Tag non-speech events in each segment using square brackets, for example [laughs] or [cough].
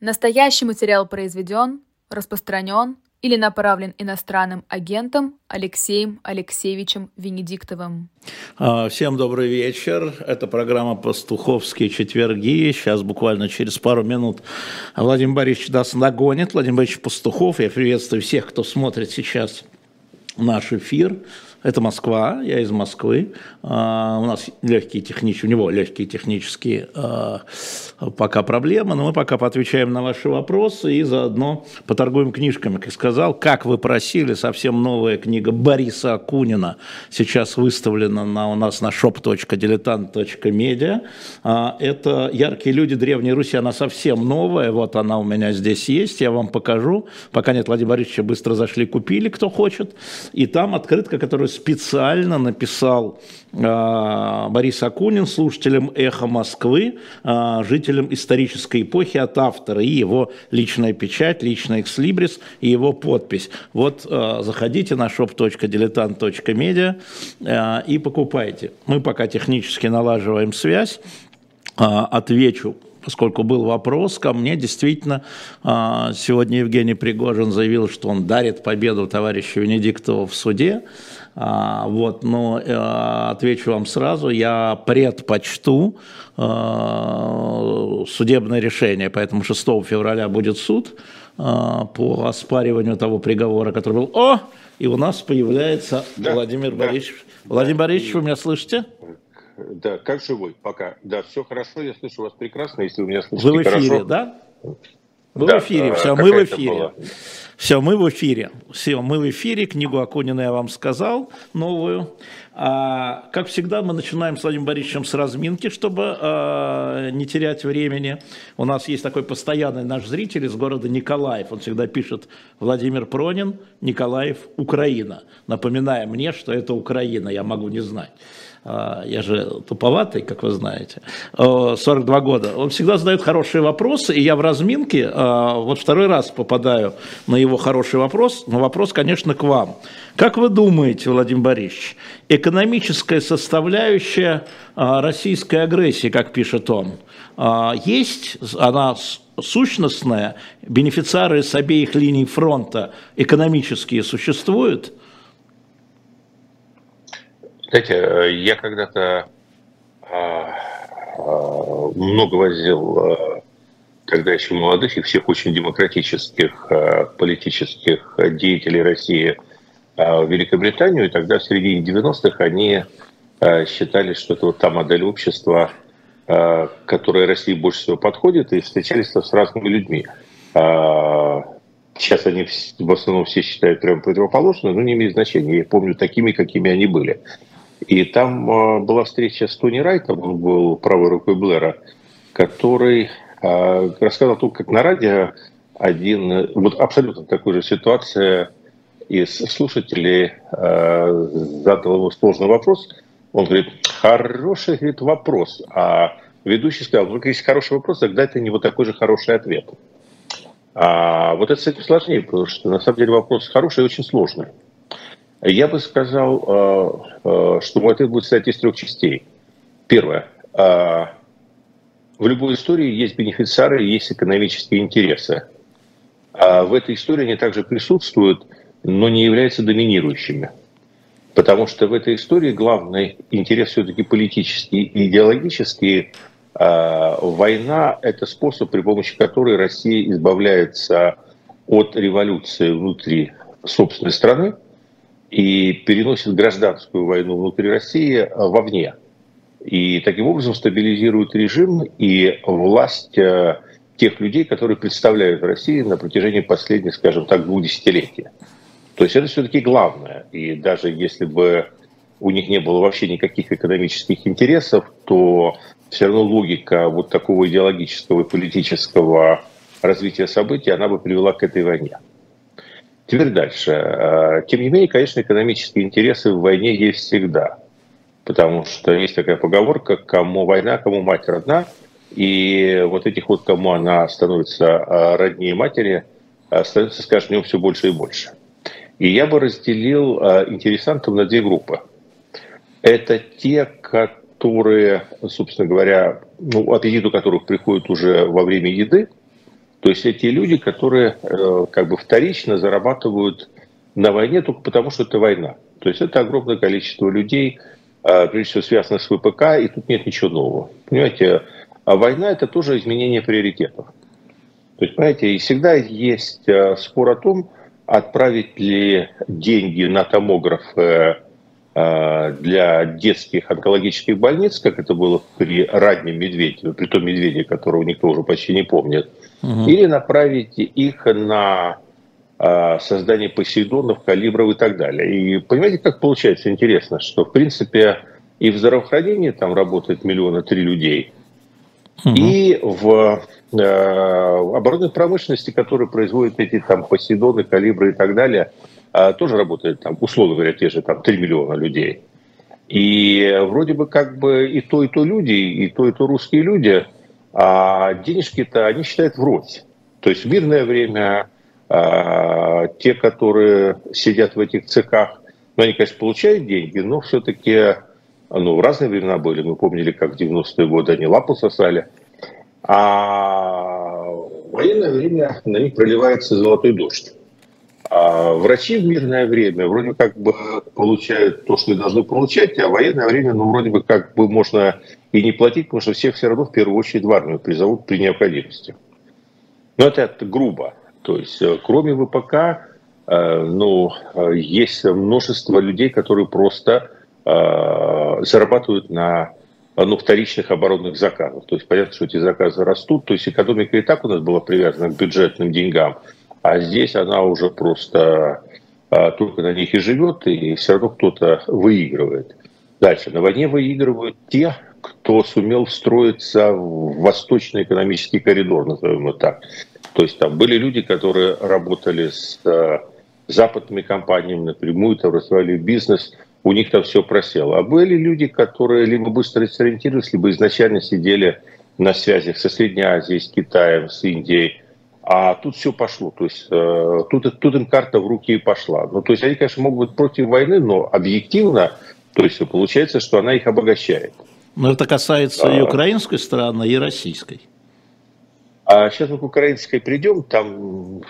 Настоящий материал произведен, распространен или направлен иностранным агентом Алексеем Алексеевичем Венедиктовым. А, всем добрый вечер. Это программа «Пастуховские четверги». Сейчас буквально через пару минут Владимир Борисович нас нагонит. Владимир Борисович Пастухов. Я приветствую всех, кто смотрит сейчас наш эфир. Это Москва, я из Москвы. А, у нас легкие технические, у него легкие технические а, пока проблемы, но мы пока поотвечаем на ваши вопросы и заодно поторгуем книжками. Как сказал, как вы просили, совсем новая книга Бориса Акунина сейчас выставлена на, у нас на shop.diletant.media. А, это «Яркие люди Древней Руси», она совсем новая, вот она у меня здесь есть, я вам покажу. Пока нет Владимира Борисовича, быстро зашли, купили, кто хочет. И там открытка, которую специально написал э, Борис Акунин слушателям «Эхо Москвы», э, жителям исторической эпохи от автора, и его личная печать, личный экслибрис, и его подпись. Вот э, заходите на shop.diletant.media и покупайте. Мы пока технически налаживаем связь, отвечу поскольку был вопрос ко мне, действительно, сегодня Евгений Пригожин заявил, что он дарит победу товарищу Венедиктову в суде. А, вот, но э, отвечу вам сразу, я предпочту э, судебное решение, поэтому 6 февраля будет суд э, по оспариванию того приговора, который был. О, и у нас появляется да, Владимир да, Борисович. Да, Владимир Борисович, вы меня слышите? Да, как живой пока. Да, все хорошо, я слышу вас прекрасно, если вы меня слышите Вы в эфире, хорошо. да? Вы да, в эфире, все, мы в эфире. Была. Все, мы в эфире. Все, мы в эфире. Книгу Акунина я вам сказал, новую. А, как всегда, мы начинаем с Владимиром Борисовичем с разминки, чтобы а, не терять времени. У нас есть такой постоянный наш зритель из города Николаев. Он всегда пишет Владимир Пронин, Николаев, Украина. Напоминая мне, что это Украина, я могу не знать. А, я же туповатый, как вы знаете, 42 года, он всегда задает хорошие вопросы, и я в разминке а, вот второй раз попадаю на его хороший вопрос, но вопрос, конечно, к вам. Как вы думаете, Владимир Борисович, экономическая составляющая а, российской агрессии, как пишет он, есть, она сущностная, бенефициары с обеих линий фронта экономические существуют? Знаете, э, я когда-то а, а, много возил, а, тогда еще молодых и всех очень демократических политических деятелей России в Великобританию, и тогда в середине 90-х они считали, что это вот та модель общества, которая России больше всего подходит, и встречались с разными людьми. Сейчас они в основном все считают прямо противоположно, но не имеет значения. Я помню такими, какими они были. И там э, была встреча с Тони Райтом, он был правой рукой Блэра, который э, рассказал то, как на радио один, вот абсолютно такой же ситуация из слушателей э, задал ему сложный вопрос. Он говорит, хороший говорит, вопрос. А ведущий сказал, ну, если хороший вопрос, тогда это не вот такой же хороший ответ. А вот это с этим сложнее, потому что на самом деле вопрос хороший и очень сложный. Я бы сказал, э, э, что мой ответ будет состоять из трех частей. Первое. Э, в любой истории есть бенефициары, есть экономические интересы. А в этой истории они также присутствуют, но не являются доминирующими. Потому что в этой истории главный интерес все-таки политический и идеологический. Война – это способ, при помощи которой Россия избавляется от революции внутри собственной страны – и переносит гражданскую войну внутри России э, вовне. И таким образом стабилизирует режим и власть э, тех людей, которые представляют Россию на протяжении последних, скажем так, двух десятилетий. То есть это все-таки главное. И даже если бы у них не было вообще никаких экономических интересов, то все равно логика вот такого идеологического и политического развития событий, она бы привела к этой войне. Теперь дальше. А, тем не менее, конечно, экономические интересы в войне есть всегда. Потому что есть такая поговорка, кому война, кому мать родна. И вот этих вот, кому она становится а, роднее матери, а, становится с каждым днем все больше и больше. И я бы разделил интересантов на две группы. Это те, которые, собственно говоря, ну, аппетит у которых приходит уже во время еды, То есть эти люди, которые э, как бы вторично зарабатывают на войне только потому, что это война. То есть это огромное количество людей, э, прежде всего связанных с ВПК, и тут нет ничего нового. Понимаете, а война это тоже изменение приоритетов. То есть, понимаете, и всегда есть э, спор о том, отправить ли деньги на томограф для детских онкологических больниц, как это было при раннем медведе, при том медведе, которого никто уже почти не помнит, угу. или направить их на а, создание Посейдонов, калибров и так далее. И понимаете, как получается интересно, что в принципе и в здравоохранении там работает миллиона три людей, угу. и в э, оборонной промышленности, которая производит эти там Посейдоны, калибры и так далее, э, тоже работает там, условно говоря, те же там 3 миллиона людей. И вроде бы как бы и то, и то люди, и то, и то русские люди – а денежки-то они считают врозь. То есть в мирное время а, те, которые сидят в этих цехах, ну, они, конечно, получают деньги, но все-таки ну, в разные времена были. Мы помнили, как в 90-е годы они лапу сосали. А в военное время на них проливается золотой дождь. А врачи в мирное время вроде как бы получают то, что и должны получать, а в военное время, ну, вроде бы как бы можно и не платить, потому что всех все равно в первую очередь в армию призовут при необходимости. Но это, это грубо. То есть, э, кроме ВПК, э, ну, э, есть множество людей, которые просто зарабатывают на ну, вторичных оборонных заказах. То есть понятно, что эти заказы растут. То есть экономика и так у нас была привязана к бюджетным деньгам. А здесь она уже просто а, только на них и живет, и все равно кто-то выигрывает. Дальше. На войне выигрывают те, кто сумел встроиться в восточный экономический коридор, назовем его так. То есть там были люди, которые работали с а, западными компаниями напрямую, там развивали бизнес, у них там все просело. А были люди, которые либо быстро сориентировались, либо изначально сидели на связях со Средней Азией, с Китаем, с Индией, а тут все пошло. То есть э, тут, тут им карта в руки и пошла. Ну, то есть они, конечно, могут быть против войны, но объективно, то есть получается, что она их обогащает. Но это касается а, и украинской стороны, и российской. А сейчас мы к украинской придем, там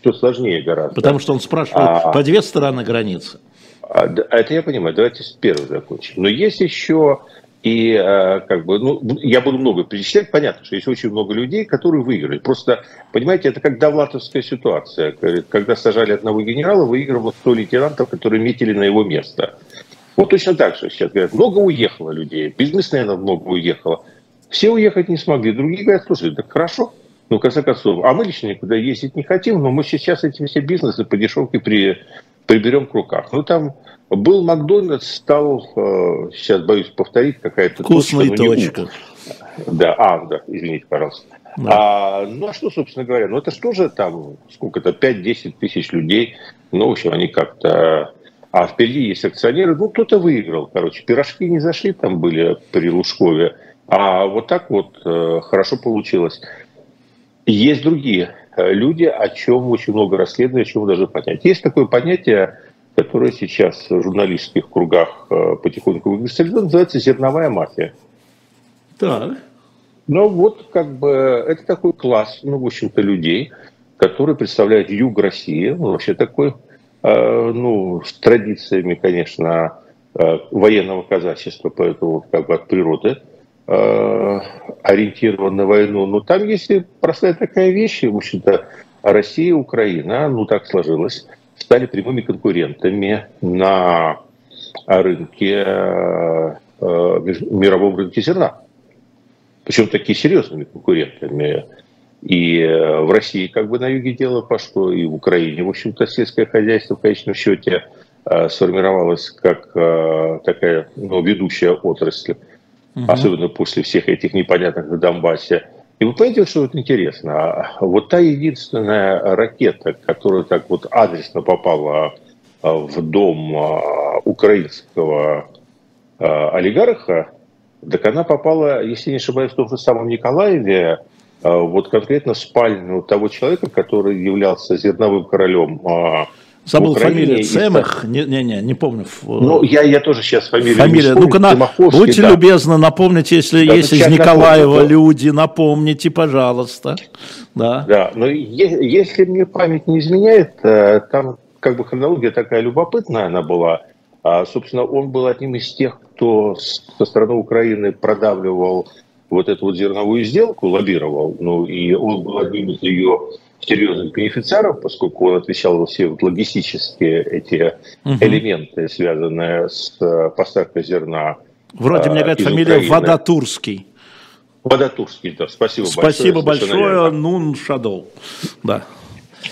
все сложнее гораздо. Потому что он спрашивает а, по две стороны границы. А, это я понимаю, давайте с первой закончим. Но есть еще и э, как бы, ну, я буду много перечислять. Понятно, что есть очень много людей, которые выиграли. Просто, понимаете, это как довлатовская ситуация. Когда сажали одного генерала, выигрывало 100 лейтенантов, которые метили на его место. Вот точно так же сейчас говорят, много уехало людей, бизнесменов много уехало. Все уехать не смогли. Другие говорят, слушай, так хорошо, ну, в конце концов, а мы лично никуда ездить не хотим, но мы сейчас эти все бизнесы по дешевке при, приберем к руках. Ну, там был Макдональдс, стал, э, сейчас боюсь повторить, какая-то Вкусная точка. точка. Да, а, да, извините, пожалуйста. Да. А, ну, а что, собственно говоря, ну, это что же там, сколько-то, 5-10 тысяч людей, ну, в общем, они как-то... А впереди есть акционеры, ну, кто-то выиграл, короче. Пирожки не зашли, там были при Лужкове, а вот так вот э, хорошо получилось. Есть другие э, люди, о чем очень много расследований, о чем даже понять. Есть такое понятие которая сейчас в журналистских кругах э, потихоньку выкристаллизуется, называется «Зерновая мафия». Так. Ну вот как бы это такой класс, ну в общем-то людей, которые представляют юг России, ну, вообще такой, э, ну с традициями, конечно, э, военного казачества, поэтому как бы от природы э, ориентирован на войну. Но там есть простая такая вещь, в общем-то, Россия, Украина, ну так сложилось, стали прямыми конкурентами на рынке, э, мировом рынке зерна. Причем такие серьезными конкурентами. И э, в России как бы на юге дело пошло, и в Украине, в общем-то, сельское хозяйство в конечном счете э, сформировалось как такая ну, ведущая отрасль, угу. особенно после всех этих непонятных на Донбассе. И вы понимаете, что вот интересно? Вот та единственная ракета, которая так вот адресно попала а, в дом а, украинского а, олигарха, так она попала, если не ошибаюсь, в том же самом Николаеве, вот конкретно в спальню того человека, который являлся зерновым королем Забыл фамилию Цемах, не-не-не, не помню. Ну, я, я тоже сейчас фамилию Фамилия, ну-ка, на, будьте да. любезны, напомните, если да, есть из Николаева напомню, люди, напомните, пожалуйста. Да, да но если мне память не изменяет, э, там как бы хронология такая любопытная она была. А, собственно, он был одним из тех, кто со стороны Украины продавливал вот эту вот зерновую сделку, лоббировал. Ну, и он был одним из ее серьезных бенефициаров, поскольку он отвечал за все вот логистические эти угу. элементы, связанные с э, поставкой зерна. Вроде, мне говорят, фамилия Украины. Водотурский. Водотурский, да, спасибо, спасибо большое. Спасибо большое, Нун Шадоу. Да.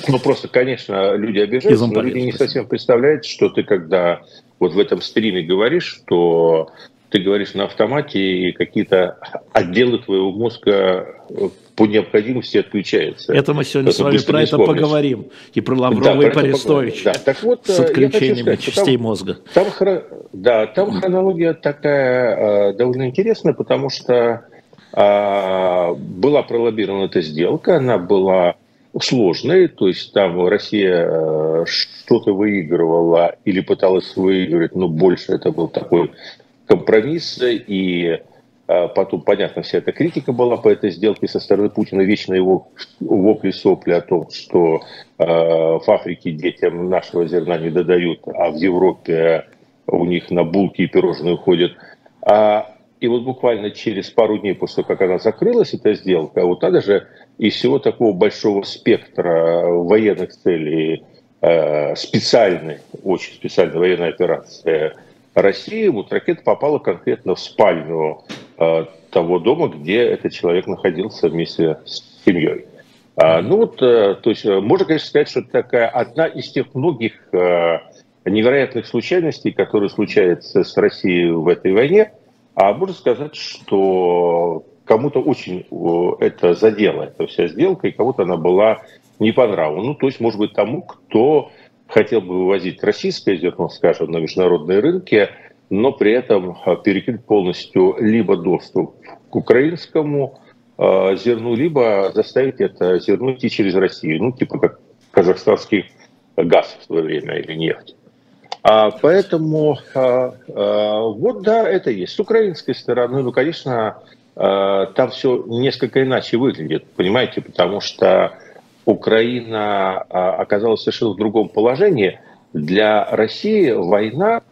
Ну, просто, конечно, люди обижаются, но люди не совсем представляют, что ты, когда вот в этом стриме говоришь, что ты говоришь на автомате, и какие-то отделы твоего мозга по необходимости отключаются. Это мы сегодня с вами про это поговорим. И про Лаврова, да, и про Арестовича. Да. Так вот, с отключением сказать, частей там, мозга. Там, да, там хронология такая э, довольно интересная, потому что э, была пролоббирована эта сделка, она была сложной, то есть там Россия э, что-то выигрывала или пыталась выиграть, но больше это был такой компромисс, и э, потом, понятно, вся эта критика была по этой сделке со стороны Путина, вечно его вопли-сопли о том, что э, в Африке детям нашего зерна не додают, а в Европе у них на булки и пирожные уходят. А и вот буквально через пару дней после того, как она закрылась, эта сделка, вот надо же из всего такого большого спектра военных целей, э, специальной, очень специальной военной операции России, вот ракета попала конкретно в спальню э, того дома, где этот человек находился вместе с семьей. А, ну вот, э, то есть можно, конечно, сказать, что это такая одна из тех многих невероятных случайностей, которые случаются с Россией в этой войне – а можно сказать, что кому-то очень это задело, эта вся сделка, и кому-то она была не по нраву. Ну, то есть, может быть, тому, кто хотел бы вывозить российское зерно, скажем, на международные рынки, но при этом а, перекрыть полностью либо доступ к украинскому э, зерну, либо заставить это зерно идти через Россию, ну, типа как казахстанский газ в свое время или нефть. А, поэтому а, а, вот да, это есть. С украинской стороны, ну, конечно, а, там все несколько иначе выглядит, понимаете, потому что Украина а, оказалась совершенно в другом положении. Для России война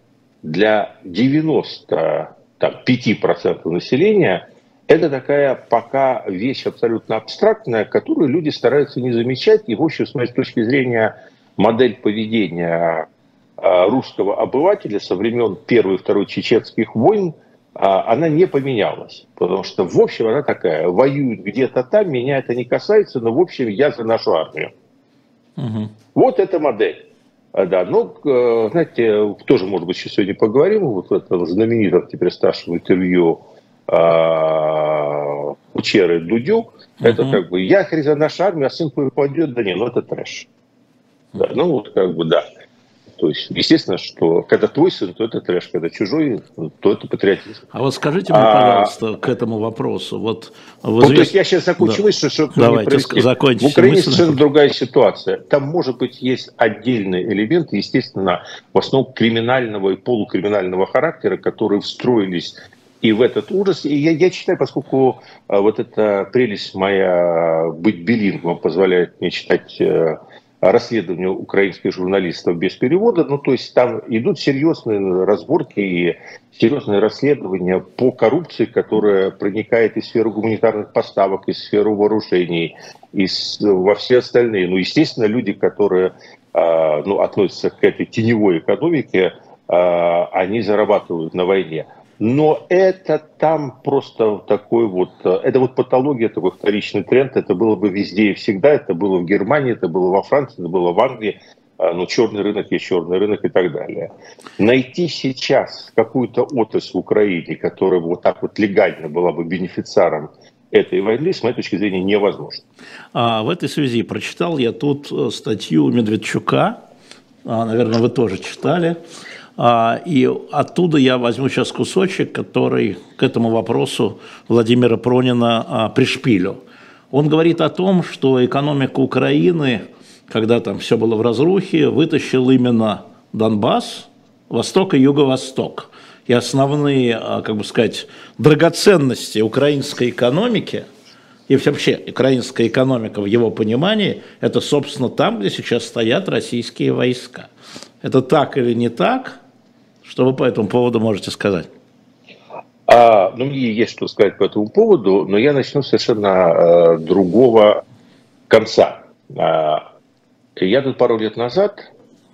для 95% населения это такая пока вещь абсолютно абстрактная, которую люди стараются не замечать. И, в общем, с моей точки зрения, модель поведения а, русского обывателя со времен Первой и Второй чеченских войн, она не поменялась. Потому что, в общем, она такая, воюют где-то там, меня это не касается, но, в общем, я за нашу армию. Угу. Вот эта модель. А, да, ну, знаете, тоже, может быть, еще сегодня поговорим, вот в этом знаменитом теперь старшем интервью э, Кучеры Дудю, это как бы, я за нашу армию, а сын пойдет, да не, ну это трэш. Да, ну вот как бы, да. То есть, естественно, что когда твой сын, то это трэш, когда чужой, то это патриотизм. А вот скажите мне, пожалуйста, а... к этому вопросу. Вот, ну, извест... то есть я сейчас закончу мысль, да. что Давайте, закончите. В Украине мысль. совершенно другая ситуация. Там, может быть, есть отдельные элементы, естественно, в основном криминального и полукриминального характера, которые встроились и в этот ужас. И я, я читаю, поскольку а, вот эта прелесть моя быть билингвом позволяет мне читать расследованию украинских журналистов без перевода. Ну, то есть там идут серьезные разборки и серьезные расследования по коррупции, которая проникает из сферы гуманитарных поставок, из сферы вооружений, из, во все остальные. Ну, естественно, люди, которые э, ну, относятся к этой теневой экономике, э, они зарабатывают на войне. Но это там просто такой вот, э, это вот патология, такой вторичный тренд, это было бы везде и всегда, это было в Германии, это было во Франции, это было в Англии, а, но черный рынок есть черный рынок и так далее. Найти сейчас какую-то отрасль в Украине, которая вот так вот легально была бы бенефициаром этой войны, с моей точки зрения, невозможно. А в этой связи прочитал я тут э, статью Медведчука, а, наверное, вы тоже читали, и оттуда я возьму сейчас кусочек, который к этому вопросу Владимира Пронина а, пришпилю. Он говорит о том, что экономика Украины когда там все было в разрухе, вытащил именно Донбасс, Восток и Юго-Восток. И основные, а, как бы сказать, драгоценности украинской экономики и вообще украинская экономика в его понимании, это, собственно, там, где сейчас стоят российские войска. Это так или не так? Что вы по этому поводу можете сказать? А, ну, мне есть что сказать по этому поводу, но я начну совершенно э, другого конца. А, я тут пару лет назад,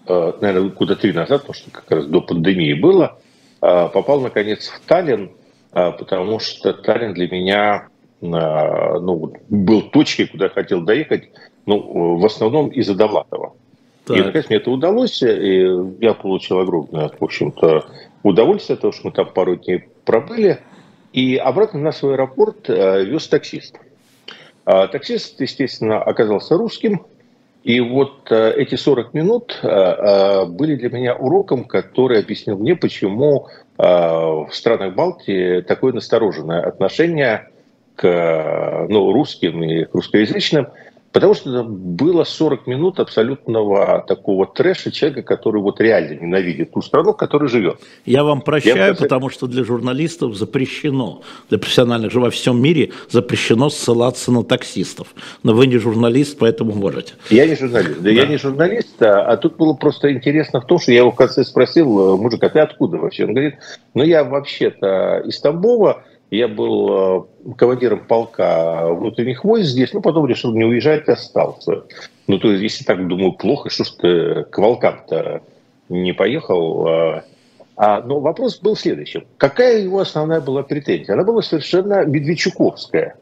э, наверное, куда три назад, потому что как раз до пандемии было, э, попал наконец в Таллин, э, потому что Таллин для меня ну, был точкой, куда я хотел доехать, ну, в основном из-за Довлатова. Так. И, наконец, мне это удалось, и я получил огромное, в общем-то, удовольствие от того, что мы там пару дней пробыли. И обратно на свой аэропорт вез таксист. Таксист, естественно, оказался русским, и вот э, эти 40 минут э, э, были для меня уроком, который объяснил мне, почему в странах Балтии такое настороженное отношение к ну, русским и к русскоязычным – Потому что было 40 минут абсолютного такого трэша человека, который вот реально ненавидит ту страну, в которой живет. Я вам прощаю, Я потому что для журналистов запрещено, для профессиональных же во всем мире запрещено ссылаться на таксистов. Но вы не журналист, поэтому можете. Я не журналист. Да, да. я не журналист, а, а тут было просто интересно в том, что я его в конце спросил, мужик, а ты откуда вообще? Он говорит, ну я вообще-то из Тамбова, я был э, командиром полка внутренних войск здесь, но потом решил не уезжать, остался. Ну, то есть, если так, думаю, плохо, что ж ты к волкам-то не поехал? А, а, но вопрос был следующим. Какая его основная была претензия? Она была совершенно медведчуковская.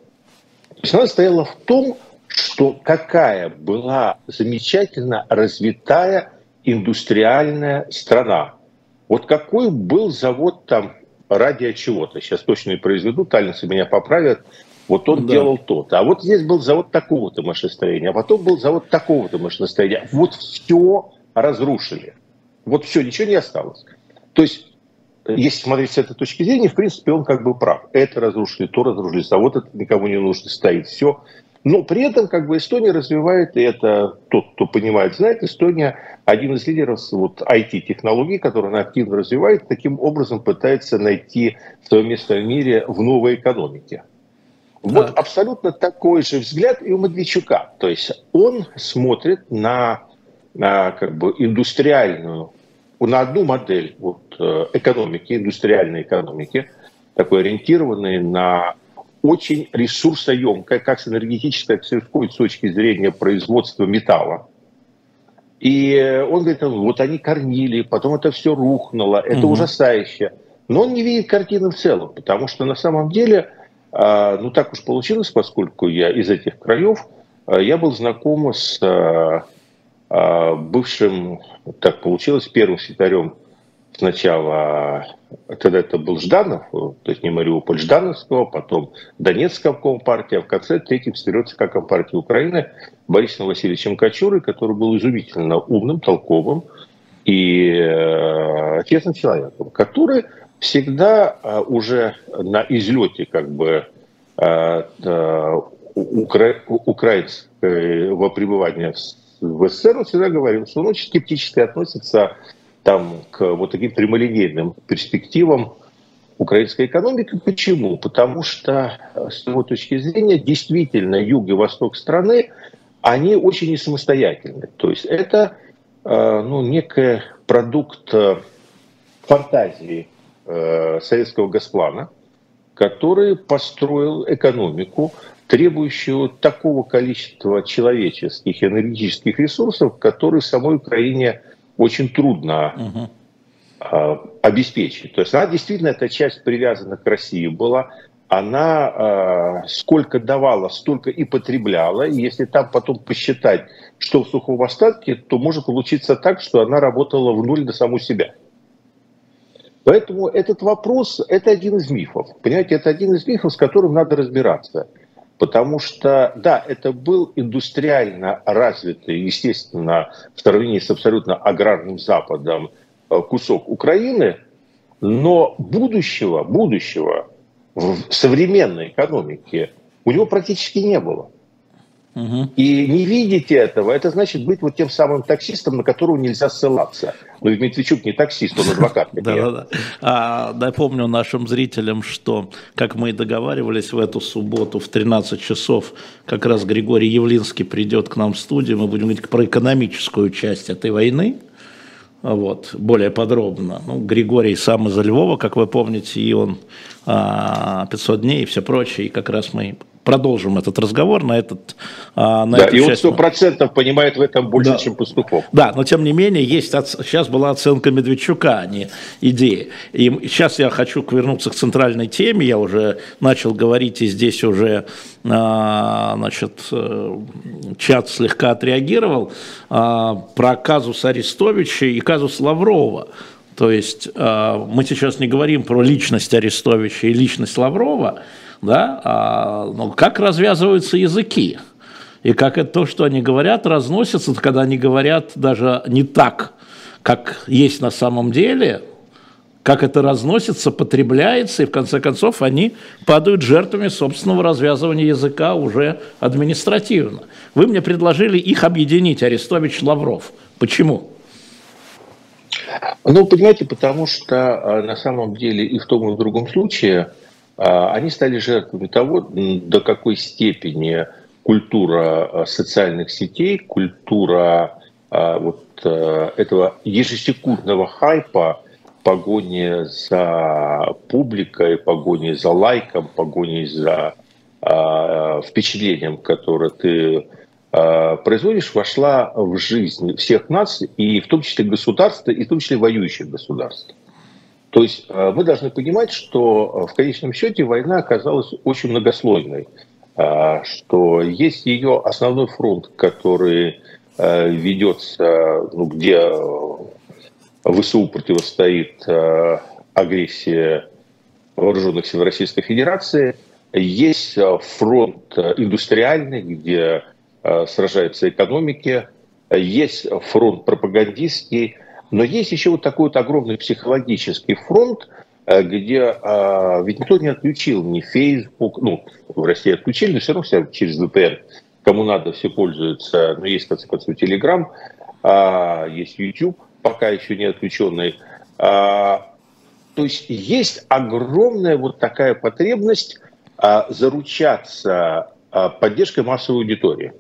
То есть она стояла в том, что какая была замечательно развитая индустриальная страна. Вот какой был завод там ради чего-то. Сейчас точно не произведу, таллинцы меня поправят. Вот он да. делал то-то. А вот здесь был завод такого-то машиностроения, а потом был завод такого-то машиностроения. Вот все разрушили. Вот все, ничего не осталось. То есть, если смотреть с этой точки зрения, в принципе, он как бы прав. Это разрушили, то разрушили, завод это никому не нужно, стоит, все. Но при этом как бы Эстония развивает, и это тот, кто понимает, знает, Эстония один из лидеров вот, IT-технологий, которые она активно развивает, таким образом пытается найти свое место в мире в новой экономике. Вот так. абсолютно такой же взгляд и у Медведчука. То есть он смотрит на, на как бы индустриальную, на одну модель вот, э, экономики, индустриальной экономики, такой ориентированной на очень ресурсоемкая, как с энергетической, так и с точки зрения производства металла. И он говорит, вот они корнили, потом это все рухнуло, это угу. ужасающе. Но он не видит картины в целом, потому что на самом деле, а, ну так уж получилось, поскольку я из этих краев, а, я был знаком с а, бывшим, так получилось, первым секретарем сначала, тогда это был Жданов, то есть не Мариуполь, Ждановского, потом Донецкая компартия, а в конце третьим стерется как компартия Украины Борисом Васильевичем Кочурой, который был изумительно умным, толковым и э, честным человеком, который всегда э, уже на излете как бы э, э, укра... украинского пребывания в СССР, он всегда говорил, что он очень скептически относится там, к вот таким прямолинейным перспективам украинской экономики. Почему? Потому что, э, с его точки зрения, действительно юг и восток страны, они очень не самостоятельны. То есть это э, ну, некий продукт э, фантазии советского госплана, который построил экономику, требующую такого количества человеческих энергетических ресурсов, которые в самой Украине очень трудно угу. обеспечить. То есть она действительно, эта часть привязана к России была, она э, сколько давала, столько и потребляла. И если там потом посчитать, что в сухом остатке, то может получиться так, что она работала в нуль на саму себя. Поэтому этот вопрос – это один из мифов. Понимаете, это один из мифов, с которым надо разбираться. Потому что, да, это был индустриально развитый, естественно, в сравнении с абсолютно аграрным Западом э, кусок Украины, но будущего, будущего в современной экономике у него практически не было. Угу. И не видеть этого, это значит быть вот тем самым таксистом, на которого нельзя ссылаться. Ну, и Медведчук не таксист, он адвокат. Да, да, да. А, напомню нашим зрителям, что, как мы и договаривались, в эту субботу в 13 часов как раз Григорий Явлинский придет к нам в студию, мы будем говорить про экономическую часть этой войны вот, более подробно. Ну, Григорий сам из Львова, как вы помните, и он а, 500 дней и все прочее, и как раз мы продолжим этот разговор на этот а, на Да, и он сто процентов понимает в этом больше, да. чем Пастухов. Да, но тем не менее, есть сейчас была оценка Медведчука, а не идеи. И сейчас я хочу вернуться к центральной теме. Я уже начал говорить, и здесь уже а, значит, э, чат слегка отреагировал а, про казус Арестовича и казус Лаврова. То есть мы сейчас не говорим про личность Арестовича и личность Лаврова, да, а, ну, как развязываются языки. И как это то, что они говорят, разносится, когда они говорят даже не так, как есть на самом деле, как это разносится, потребляется, и в конце концов они падают жертвами собственного развязывания языка уже административно. Вы мне предложили их объединить, Арестович Лавров. Почему? Ну, понимаете, потому что а, на самом деле и в том, и в другом случае – они стали жертвами того, до какой степени культура а, социальных сетей, культура а, вот этого ежесекундного хайпа, погони за публикой, погони за лайком, погони за впечатлением, которое ты производишь, вошла в жизнь всех нас, и в том числе государства, и в том числе воюющих государств. То есть э, мы должны понимать, что э, в конечном счете война оказалась очень многослойной, э, что есть ее основной фронт, который ведется, ну, где ВСУ противостоит агрессии вооруженных сил Российской Федерации, есть фронт индустриальный, где сражаются экономики, есть фронт пропагандистский, но есть еще вот такой вот огромный психологический фронт, э, где а, ведь никто не отключил ни Facebook, ну, в России отключили, но все равно все через VPN. Кому надо, все пользуются. Но есть, в конце концов, Telegram, а, есть YouTube, пока еще не отключенный. А, то есть есть огромная вот такая потребность заручаться поддержкой массовой аудитории.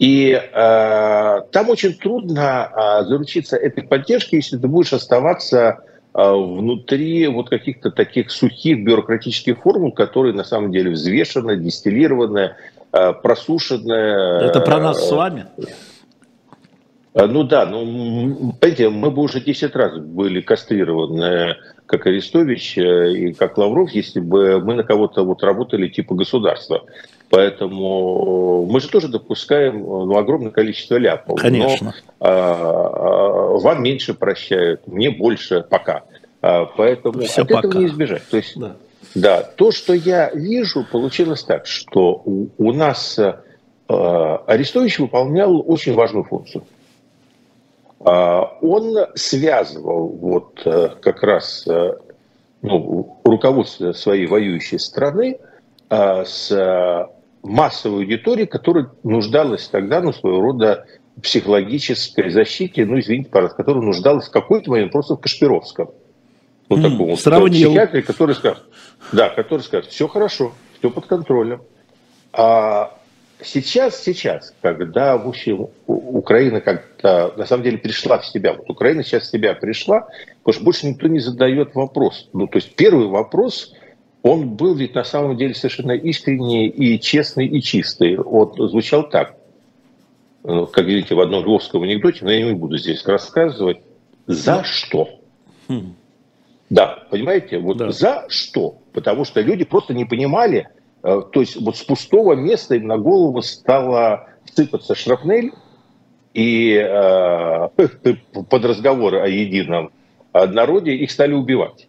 И э, там очень трудно э, заручиться этой поддержкой, если ты будешь оставаться э, внутри вот каких-то таких сухих бюрократических формул, которые на самом деле взвешены, дистиллированы, э, просушены. Это про нас с вами? Э, ну да, ну, понимаете, мы бы уже 10 раз были кастрированы, как Арестович э, и как Лавров, если бы мы на кого-то вот работали типа государства. Поэтому мы же тоже допускаем ну, огромное количество ляпов. Конечно. Но, а, вам меньше прощают, мне больше пока. А, поэтому Все от пока. этого не избежать. То есть, да. да, то, что я вижу, получилось так, что у, у нас а, Арестович выполнял очень важную функцию. А, он связывал вот э, как раз э, ну, руководство своей воюющей страны с массовой аудитории, которая нуждалась тогда, ну, своего рода психологической защите, ну, извините, пожалуйста, которая нуждалась в какой-то момент просто в Кашпировском. Ну, mm, такому сравнил. психиатре, который скажет, да, который скажет, все хорошо, все под контролем. А сейчас, сейчас, когда в общем, Украина как-то на самом деле пришла в себя, вот Украина сейчас в себя пришла, потому что больше никто не задает вопрос. Ну, то есть первый вопрос – он был ведь на самом деле совершенно искренний и честный и чистый. Вот звучал так, ну, как видите, в одном львовском анекдоте, но я не буду здесь рассказывать, за что? Хм. Да, понимаете, вот да. за что? Потому что люди просто не понимали, э, то есть вот с пустого места им на голову стала сыпаться шрапнель, и э, [laughs] под разговоры о едином народе их стали убивать.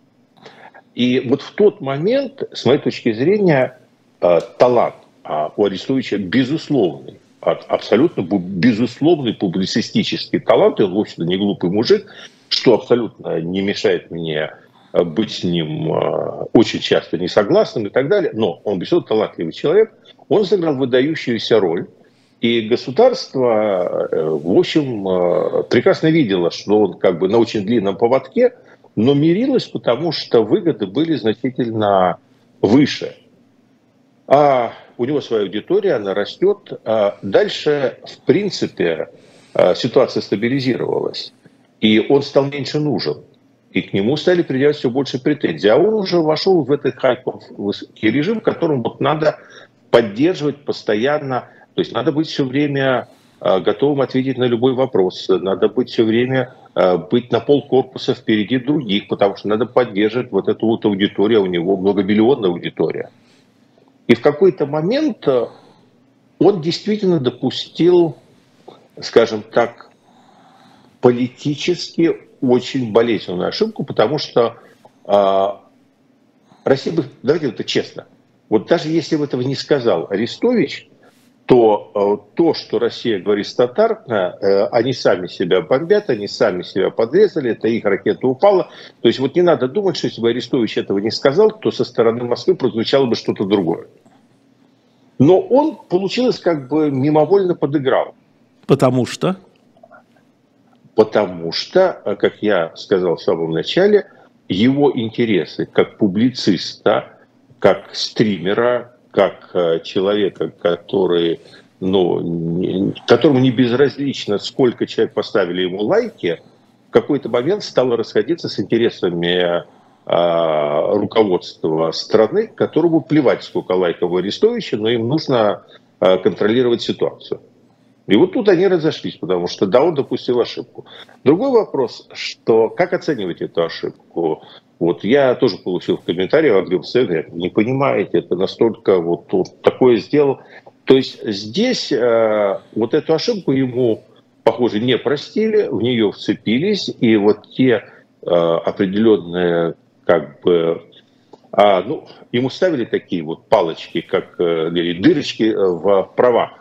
И вот в тот момент, с моей точки зрения, э, талант а, у Арестовича безусловный, абсолютно безусловный публицистический талант, и он, в общем-то, не глупый мужик, что абсолютно не мешает мне э, быть с ним э, очень часто несогласным и так далее, но он, безусловно, талантливый человек, он сыграл выдающуюся роль И государство, в общем, прекрасно видело, что он как бы на очень длинном поводке, но мирилось, потому что выгоды были значительно выше. А у него своя аудитория, она растет. А дальше, в принципе, э, ситуация стабилизировалась, и он стал меньше нужен. И к нему стали предъявлять все больше претензий. А он уже вошел в этот хайповый режим, в котором вот надо поддерживать постоянно то есть надо быть все время а, готовым ответить на любой вопрос. Надо быть все время а, быть на пол корпуса впереди других, потому что надо поддерживать вот эту вот аудиторию, а у него многомиллионная аудитория. И в какой-то момент он действительно допустил, скажем так, политически очень болезненную ошибку, потому что э, Россия бы, давайте это честно, вот даже если бы этого не сказал Арестович, то э, то, что Россия говорит стандартно, э, они сами себя бомбят, они сами себя подрезали, это их ракета упала. То есть вот не надо думать, что если бы Арестович этого не сказал, то со стороны Москвы прозвучало бы что-то другое. Но он, получилось, как бы мимовольно подыграл. Потому что? Потому что, э, как я сказал в самом начале, его интересы как публициста, как стримера, как э, человека, который, ну, которому не безразлично, сколько человек поставили ему лайки, в какой-то момент стало расходиться с интересами э, руководства страны, которому плевать, сколько лайков у Арестовича, но им нужно э, контролировать ситуацию. И вот тут они разошлись, потому что да, он допустил ошибку. Другой вопрос, что как оценивать эту ошибку? Вот я тоже получил в комментариях от Гилсена, не понимаете, это настолько вот, вот такое сделал. То есть здесь э, вот эту ошибку ему, похоже, не простили, в нее вцепились, и вот те э, определенные как бы а, ну, ему ставили такие вот палочки, как э, дырочки э, в правах.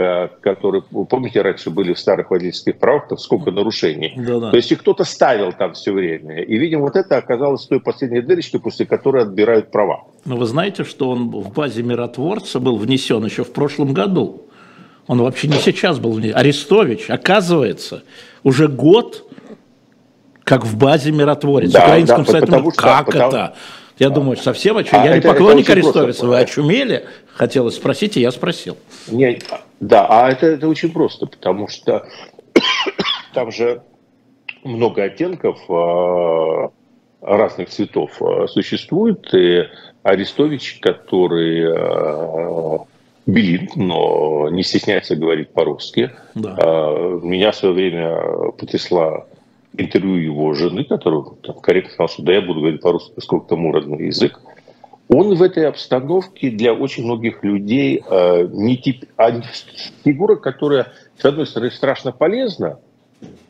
Э, которые, помните, раньше были в старых водительских правах, там сколько нарушений. Да-да. То есть их кто-то ставил там все время. И, видимо, вот это оказалось той последней дырочкой, после которой отбирают права. Но вы знаете, что он в базе миротворца был внесен еще в прошлом году. Он вообще не сейчас был внесен. Арестович, оказывается, уже год как в базе миротворец. Да, Украинском да, сайте, что, как потому... это? Я думаю, совсем очумели. А я это, не поклонник Арестовица, вы очумели? Хотелось спросить, и я спросил. Не, да, а это, это очень просто, потому что [coughs] там же много оттенков э, разных цветов э, существует. И Арестович, который э, билинг, но не стесняется говорить по-русски. Да. Меня в свое время потрясла интервью его жены, которая там, корректно сказала, что да, я буду говорить по-русски, поскольку тому родной язык. Он в этой обстановке для очень многих людей э, не тип, а фигура, которая, с одной стороны, страшно полезна,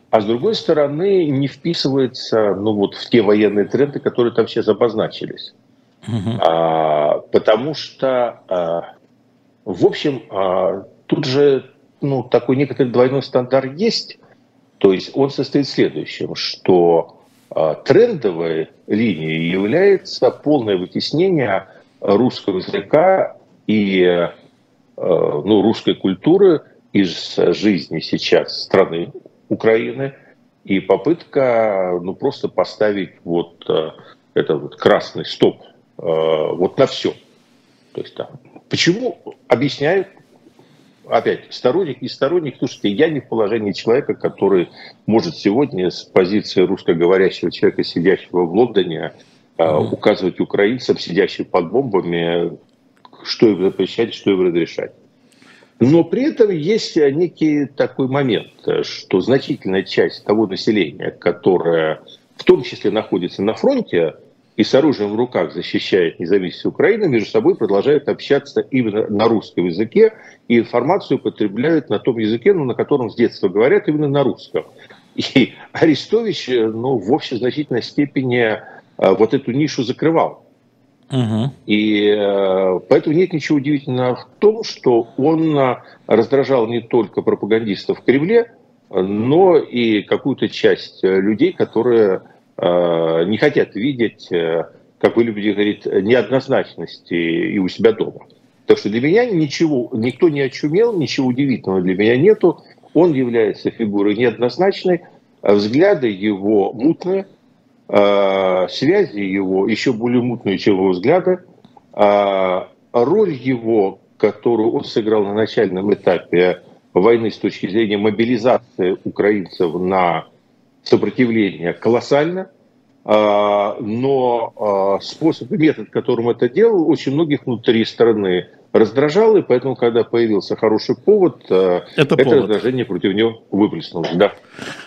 а с другой стороны, не вписывается ну, вот, в те военные тренды, которые там сейчас обозначились. Угу. А, потому что, а, в общем, а, тут же ну, такой некоторый двойной стандарт есть. То есть он состоит в следующем, что а, трендовой линией является полное вытеснение русского языка и а, ну, русской культуры из жизни сейчас страны Украины и попытка ну, просто поставить вот а, этот вот красный стоп вот на все. То есть, да. Почему объясняют опять, сторонник, не сторонник, слушайте, я не в положении человека, который может сегодня с позиции русскоговорящего человека, сидящего в Лондоне, mm-hmm. указывать украинцам, сидящим под бомбами, что им запрещать, что им разрешать. Но при этом есть некий такой момент, что значительная часть того населения, которое в том числе находится на фронте, и с оружием в руках защищает независимость Украины, между собой продолжают общаться именно на русском языке и информацию потребляют на том языке, ну, на котором с детства говорят, именно на русском. И [laughs] Арестович, ну, в общей значительной степени э, вот эту нишу закрывал. Угу. И э, поэтому нет ничего удивительного в том, что он э, раздражал не только пропагандистов в Кремле, но и какую-то часть людей, которые Э, не хотят видеть, э, как вы любите говорить, неоднозначности и у себя дома. Так что для меня ничего, никто не очумел, ничего удивительного для меня нету. Он является фигурой неоднозначной, а взгляды его мутные, а, связи его еще более мутные, чем его взгляды, а роль его, которую он сыграл на начальном этапе войны с точки зрения мобилизации украинцев на сопротивление, колоссально. Но способ и метод, которым это делал, очень многих внутри страны раздражал, и поэтому, когда появился хороший повод, это, это повод. раздражение против него выплеснулось. Да.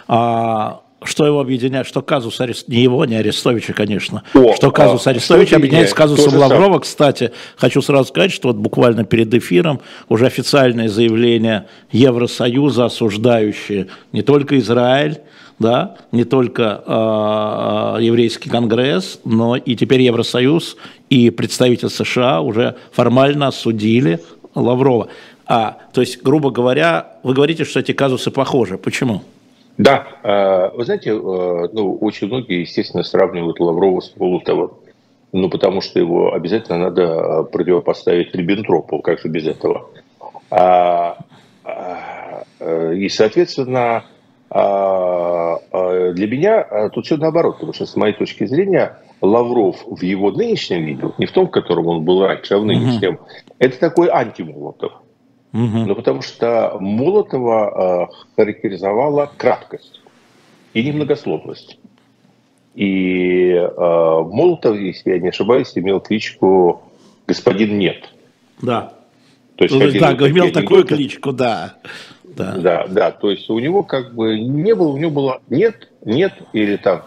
А, что его объединяет, что казус Арест... не его, не Арестовича, конечно, О, что казус а, Арестовича объединяет с казусом Лаврова. Кстати, хочу сразу сказать, что вот буквально перед эфиром уже официальное заявление Евросоюза, осуждающее не только Израиль, да, не только э, еврейский конгресс, но и теперь Евросоюз и представитель США уже формально осудили Лаврова. А, то есть, грубо говоря, вы говорите, что эти казусы похожи. Почему? Да, э, вы знаете, э, ну, очень многие, естественно, сравнивают Лаврова с Молотовым. Ну, потому что его обязательно надо э, противопоставить Риббентропу, как же без этого. А, а, и, соответственно, а, для меня тут все наоборот, потому что с моей точки зрения Лавров в его нынешнем виде, не в том, в котором он был раньше, а в нынешнем, угу. это такой антимолотов. Угу. Ну, потому что Молотова характеризовала краткость и немногословность. И э, Молотов, если я не ошибаюсь, имел кличку «Господин Нет». Да. То есть, ну, да, имел такую кличку, да. Да. да, да, то есть у него как бы не было, у него было нет, нет, или там,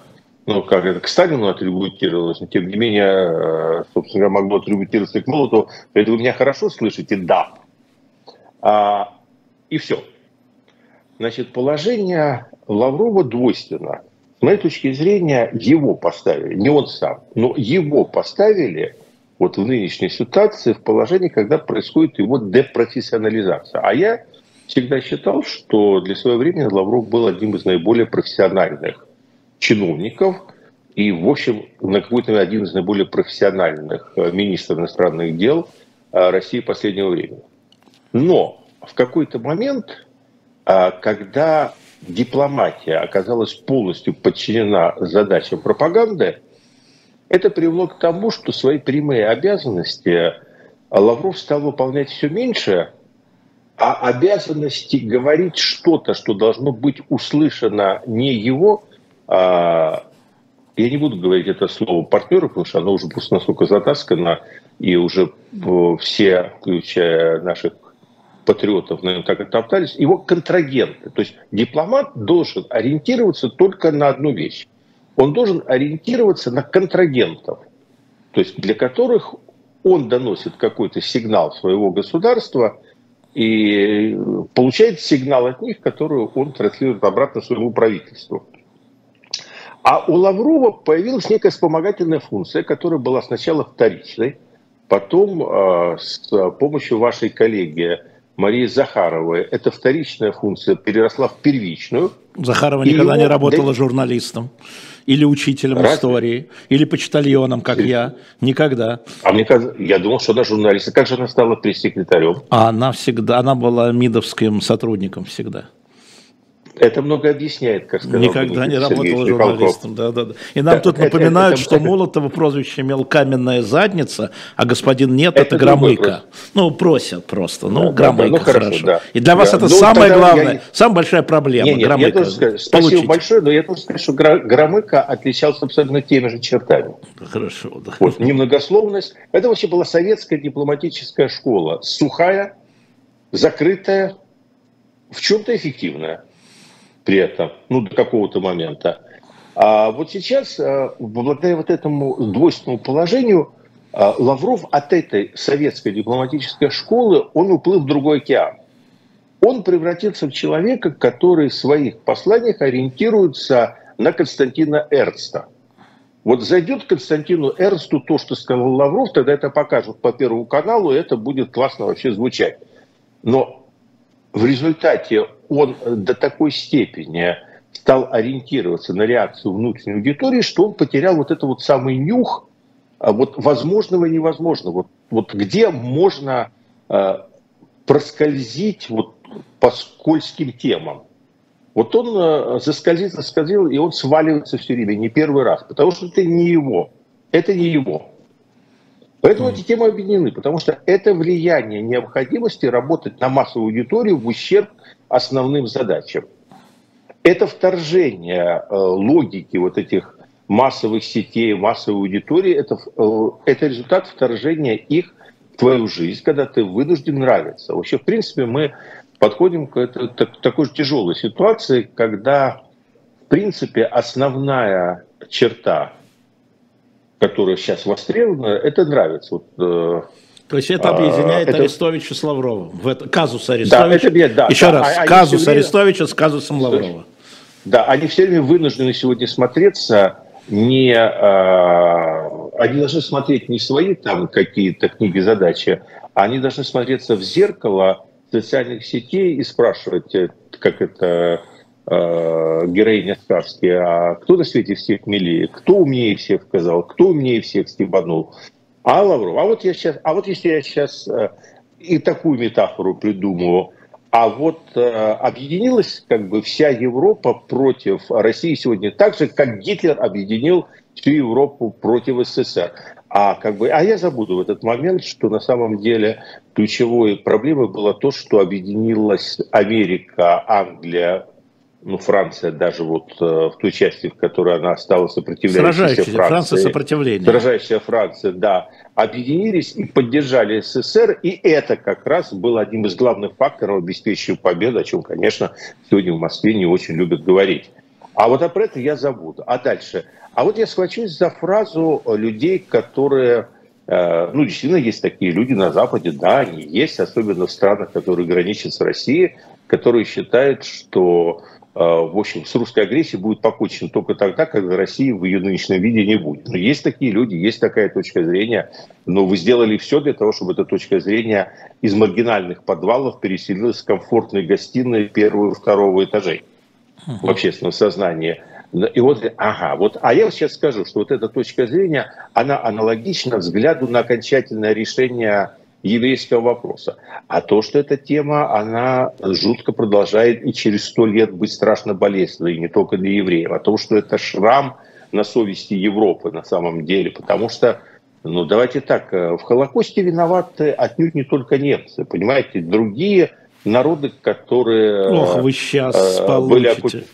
ну, как это к Сталину атрибутировалось, но тем не менее, э, собственно говоря, могло атрибутироваться к Молотову, это вы меня хорошо слышите? Да. А, и все. Значит, положение Лаврова двойственно. С моей точки зрения, его поставили, не он сам, но его поставили вот в нынешней ситуации в положении, когда происходит его депрофессионализация. А я всегда считал, что для своего времени Лавров был одним из наиболее профессиональных чиновников и, в общем, на какой-то один из наиболее профессиональных э, министров иностранных дел э, России последнего времени. Но в какой-то момент, э, когда дипломатия оказалась полностью подчинена задачам пропаганды, это привело к тому, что свои прямые обязанности Лавров стал выполнять все меньше – а обязанности говорить что-то, что должно быть услышано не его, а, я не буду говорить это слово партнеров, потому что оно уже просто настолько затаскано, и уже э, все, включая наших патриотов, наверное, так оттоптались, его контрагенты. То есть дипломат должен ориентироваться только на одну вещь. Он должен ориентироваться на контрагентов, то есть для которых он доносит какой-то сигнал своего государства – и получает сигнал от них, который он транслирует обратно своему правительству. А у Лаврова появилась некая вспомогательная функция, которая была сначала вторичной, потом э, с помощью вашей коллеги Марии Захаровой эта вторичная функция переросла в первичную. Захарова никогда его... не работала журналистом или учителем Разве? истории, или почтальоном, как я. Никогда. А мне кажется, я думал, что она журналист. Как же она стала пресс-секретарем? А она всегда, она была МИДовским сотрудником всегда. Это много объясняет, как сказал Никогда не работал журналистом. Да, да, да. И нам да, тут напоминают, это, это, что Молотова прозвище имел каменная задница, а господин нет, это, это Громыка. Ну, просят просто. Ну, да, Громыка, да, ну, хорошо. хорошо. Да. И для вас да. это ну, самая главная, я... самая большая проблема. Не, нет, Громыка. Я тоже скажу, спасибо большое, но я тоже скажу, что Громыка отличался абсолютно теми же чертами. Хорошо, да. Вот, немногословность. Это вообще была советская дипломатическая школа. Сухая, закрытая, в чем-то эффективная при этом, ну, до какого-то момента. А вот сейчас, э, благодаря вот этому двойственному положению, э, Лавров от этой советской дипломатической школы, он уплыл в другой океан. Он превратился в человека, который в своих посланиях ориентируется на Константина Эрнста. Вот зайдет Константину Эрнсту то, что сказал Лавров, тогда это покажут по Первому каналу, и это будет классно вообще звучать. Но в результате он до такой степени стал ориентироваться на реакцию внутренней аудитории, что он потерял вот этот вот самый нюх, а вот возможного и невозможного. Вот, вот где можно проскользить вот по скользким темам. Вот он заскользит, заскользил, и он сваливается все время, не первый раз, потому что это не его. Это не его. Поэтому эти темы объединены, потому что это влияние необходимости работать на массовую аудиторию в ущерб основным задачам. Это вторжение э, логики вот этих массовых сетей, массовой аудитории, это, э, это результат вторжения их в твою жизнь, когда ты вынужден нравиться. Вообще, в принципе, мы подходим к этой, так, такой же тяжелой ситуации, когда, в принципе, основная черта которая сейчас востребована, это нравится. Вот, э, то есть это объединяет это... Арестовича с Лавровым. В это, казус Арестовича. Да, это, да, Еще да, раз, а, казус время... Арестовича с казусом Лаврова. Да, они все время вынуждены сегодня смотреться не... Э, они должны смотреть не свои там какие-то книги, задачи, а они должны смотреться в зеркало социальных сетей и спрашивать, э, как это э, героиня сказки, а кто на свете всех милее, кто умнее всех сказал, кто умнее всех стебанул. А Лавров, а вот я сейчас, а вот если я сейчас э, и такую метафору придумаю, а вот э, объединилась как бы вся Европа против России сегодня так же, как Гитлер объединил всю Европу против СССР. А, как бы, а я забуду в этот момент, что на самом деле ключевой проблемой было то, что объединилась Америка, Англия, ну, Франция даже вот э, в той части, в которой она стала сопротивляющейся Франции, Франция сопротивление. Сражающаяся Франция, да, объединились и поддержали СССР, и это как раз был одним из главных факторов, обеспечивающих победу, о чем, конечно, сегодня в Москве не очень любят говорить. А вот об этом я забуду. А дальше? А вот я схвачусь за фразу людей, которые э, ну, действительно, есть такие люди на Западе, да, они есть, особенно в странах, которые граничат с Россией, которые считают, что в общем, с русской агрессией будет покончено только тогда, когда России в ее нынешнем виде не будет. Но есть такие люди, есть такая точка зрения, но вы сделали все для того, чтобы эта точка зрения из маргинальных подвалов переселилась в комфортные гостиные первого и второго этажей в общественном сознании. И вот, ага, вот, а я сейчас скажу, что вот эта точка зрения, она аналогична взгляду на окончательное решение еврейского вопроса. А то, что эта тема, она жутко продолжает и через сто лет быть страшно болезненной, и не только для евреев, а то, что это шрам на совести Европы на самом деле, потому что ну, давайте так, э, в Холокосте виноваты отнюдь не только немцы, понимаете, другие народы, которые Ох, вы сейчас э, были оккупированы.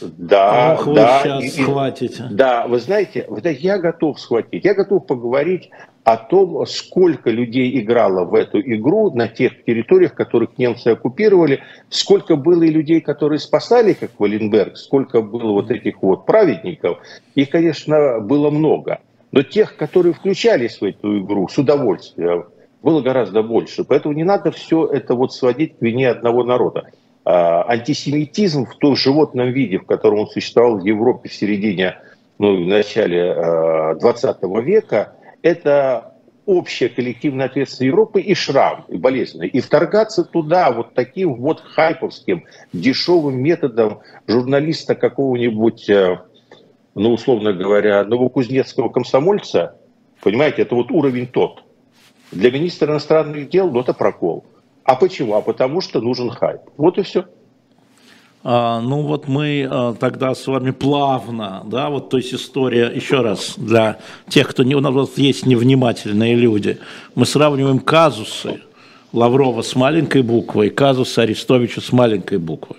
Да, Ох, да. Вы сейчас и, схватите. Да, вы знаете, знаете, я готов схватить. Я готов поговорить о том, сколько людей играло в эту игру на тех территориях, которых немцы оккупировали, сколько было и людей, которые спасали, как Валенберг, сколько было вот этих вот праведников. Их, конечно, было много. Но тех, которые включались в эту игру с удовольствием, было гораздо больше. Поэтому не надо все это вот сводить к вине одного народа. А, антисемитизм в том животном виде, в котором он существовал в Европе в середине, ну, в начале 20 а, века, это общая коллективная ответственность Европы и шрам, и болезненный. И вторгаться туда вот таким вот хайповским, дешевым методом журналиста какого-нибудь, э, ну, условно говоря, новокузнецкого комсомольца, понимаете, это вот уровень тот. Для министра иностранных дел, ну, это прокол. А почему? А потому что нужен хайп. Вот и все. А, ну вот мы а, тогда с вами плавно, да, вот то есть история, еще раз, для тех, кто не, у нас есть невнимательные люди, мы сравниваем казусы Лаврова с маленькой буквой, казусы Арестовича с маленькой буквы.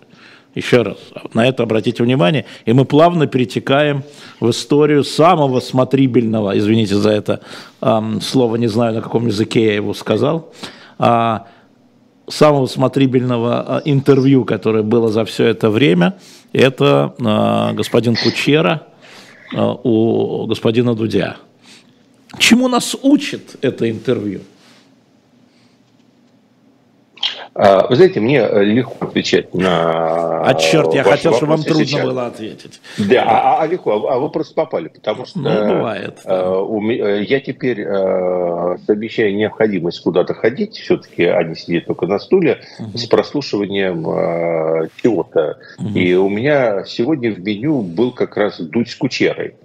Еще раз, на это обратите внимание. И мы плавно перетекаем в историю самого смотрибельного, извините за это слово, не знаю, на каком языке я его сказал, э, самого смотрибельного э, интервью, которое было за все это время, это э, господин Кучера э, у господина Дудя. Чему нас учит это интервью? А, вы знаете, мне э, легко отвечать на А черт, я хотел, чтобы вам трудно сейчас. было ответить. Да, а, а легко, а вы просто попали, потому что... Ну, бывает. Меня, э, я теперь э, совмещаю необходимость куда-то ходить, все-таки, а не сидеть только на стуле, угу. с прослушиванием чего-то. Угу. И у меня сегодня в меню был как раз дуть с кучерой.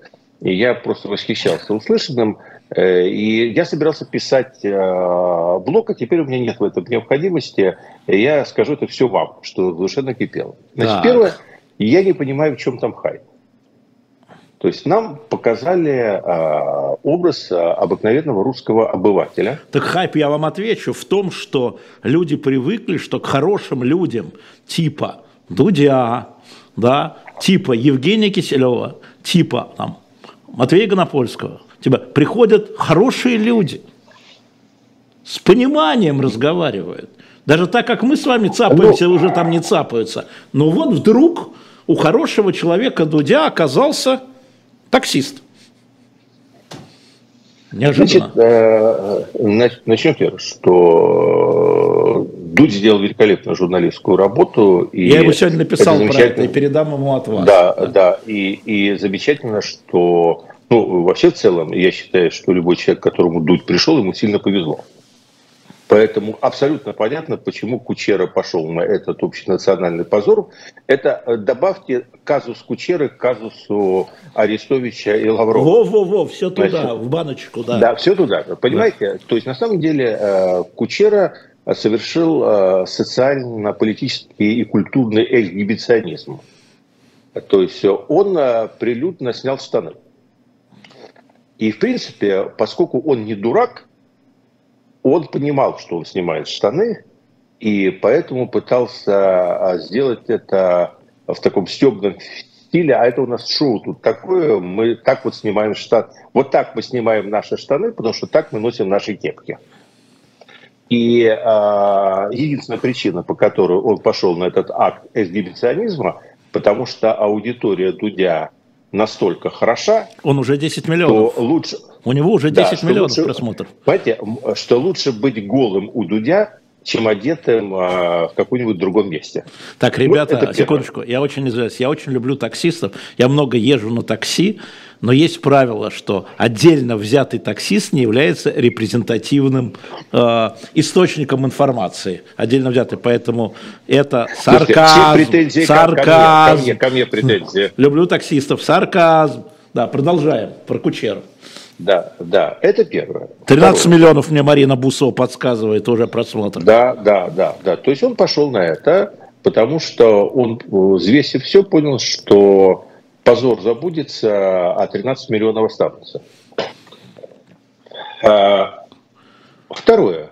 и я просто восхищался услышанным. Э, и я собирался писать э, блог, а теперь у меня нет в этом необходимости. Я скажу это все вам, что в душе накипело. Значит, так. первое, я не понимаю, в чем там хайп. То есть нам показали э, образ обыкновенного русского обывателя. Так хайп, я вам отвечу, в том, что люди привыкли, что к хорошим людям типа Дудя, да, типа Евгения Киселева, типа там, Матвея Гонопольского, типа приходят хорошие люди, с пониманием разговаривают. Даже так, как мы с вами цапаемся, ну, уже там не цапаются. Но вот вдруг у хорошего человека Дудя оказался таксист. Неожиданно. Значит, э, начнем первое, что Дудь сделал великолепную журналистскую работу. И Я ему сегодня написал это про это и передам ему от вас. Да, да, да. И, и замечательно, что ну, вообще в целом, я считаю, что любой человек, к которому Дудь пришел, ему сильно повезло. Поэтому абсолютно понятно, почему Кучера пошел на этот общенациональный позор. Это э, добавьте казус Кучеры к казусу Арестовича и Лаврова. Во-во-во, все туда, Значит, в баночку, да. Да, все туда. Понимаете? Да. То есть на самом деле э, Кучера совершил э, социально-политический и культурный эксгибиционизм. То есть он прилюдно снял штаны. И, в принципе, поскольку он не дурак, он понимал, что он снимает штаны, и поэтому пытался а, сделать это в таком стебном стиле, а это у нас шоу тут такое, мы так вот снимаем штаны, вот так мы снимаем наши штаны, потому что так мы носим наши кепки. И э, единственная причина, по которой он пошел на этот акт эксгибиционизма, потому что аудитория Дудя настолько хороша. Он уже 10 миллионов. Лучше, у него уже 10 да, миллионов лучше, просмотров. Понимаете, что лучше быть голым у Дудя, чем одетым а, в каком-нибудь другом месте. Так, ребята, вот секундочку, я очень извиняюсь, я очень люблю таксистов, я много езжу на такси, но есть правило, что отдельно взятый таксист не является репрезентативным э, источником информации, отдельно взятый, поэтому это сарказм, претензии сарказм. Ко мне, ко мне, ко мне претензии. Люблю таксистов, сарказм. Да, продолжаем про Кучеру. Да, да, это первое. 13 Второе. миллионов мне Марина Бусова подсказывает уже просмотр. Да, да, да, да. То есть он пошел на это, потому что он, взвесив все, понял, что позор забудется, а 13 миллионов останутся. А, второе.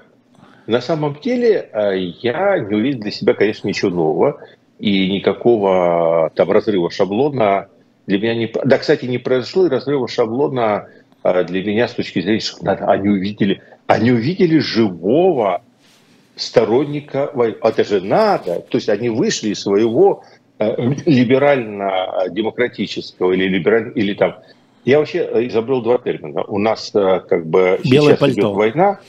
На самом деле а, я не увидел для себя, конечно, ничего нового. И никакого там разрыва шаблона для меня не... Да, кстати, не произошло и разрыва шаблона а для меня с точки зрения, что они увидели, они увидели живого сторонника войны. Это же надо. То есть они вышли из своего либерально-демократического или либераль или там. Я вообще изобрел два термина. У нас э, как бы Белое сейчас пальто. идет война.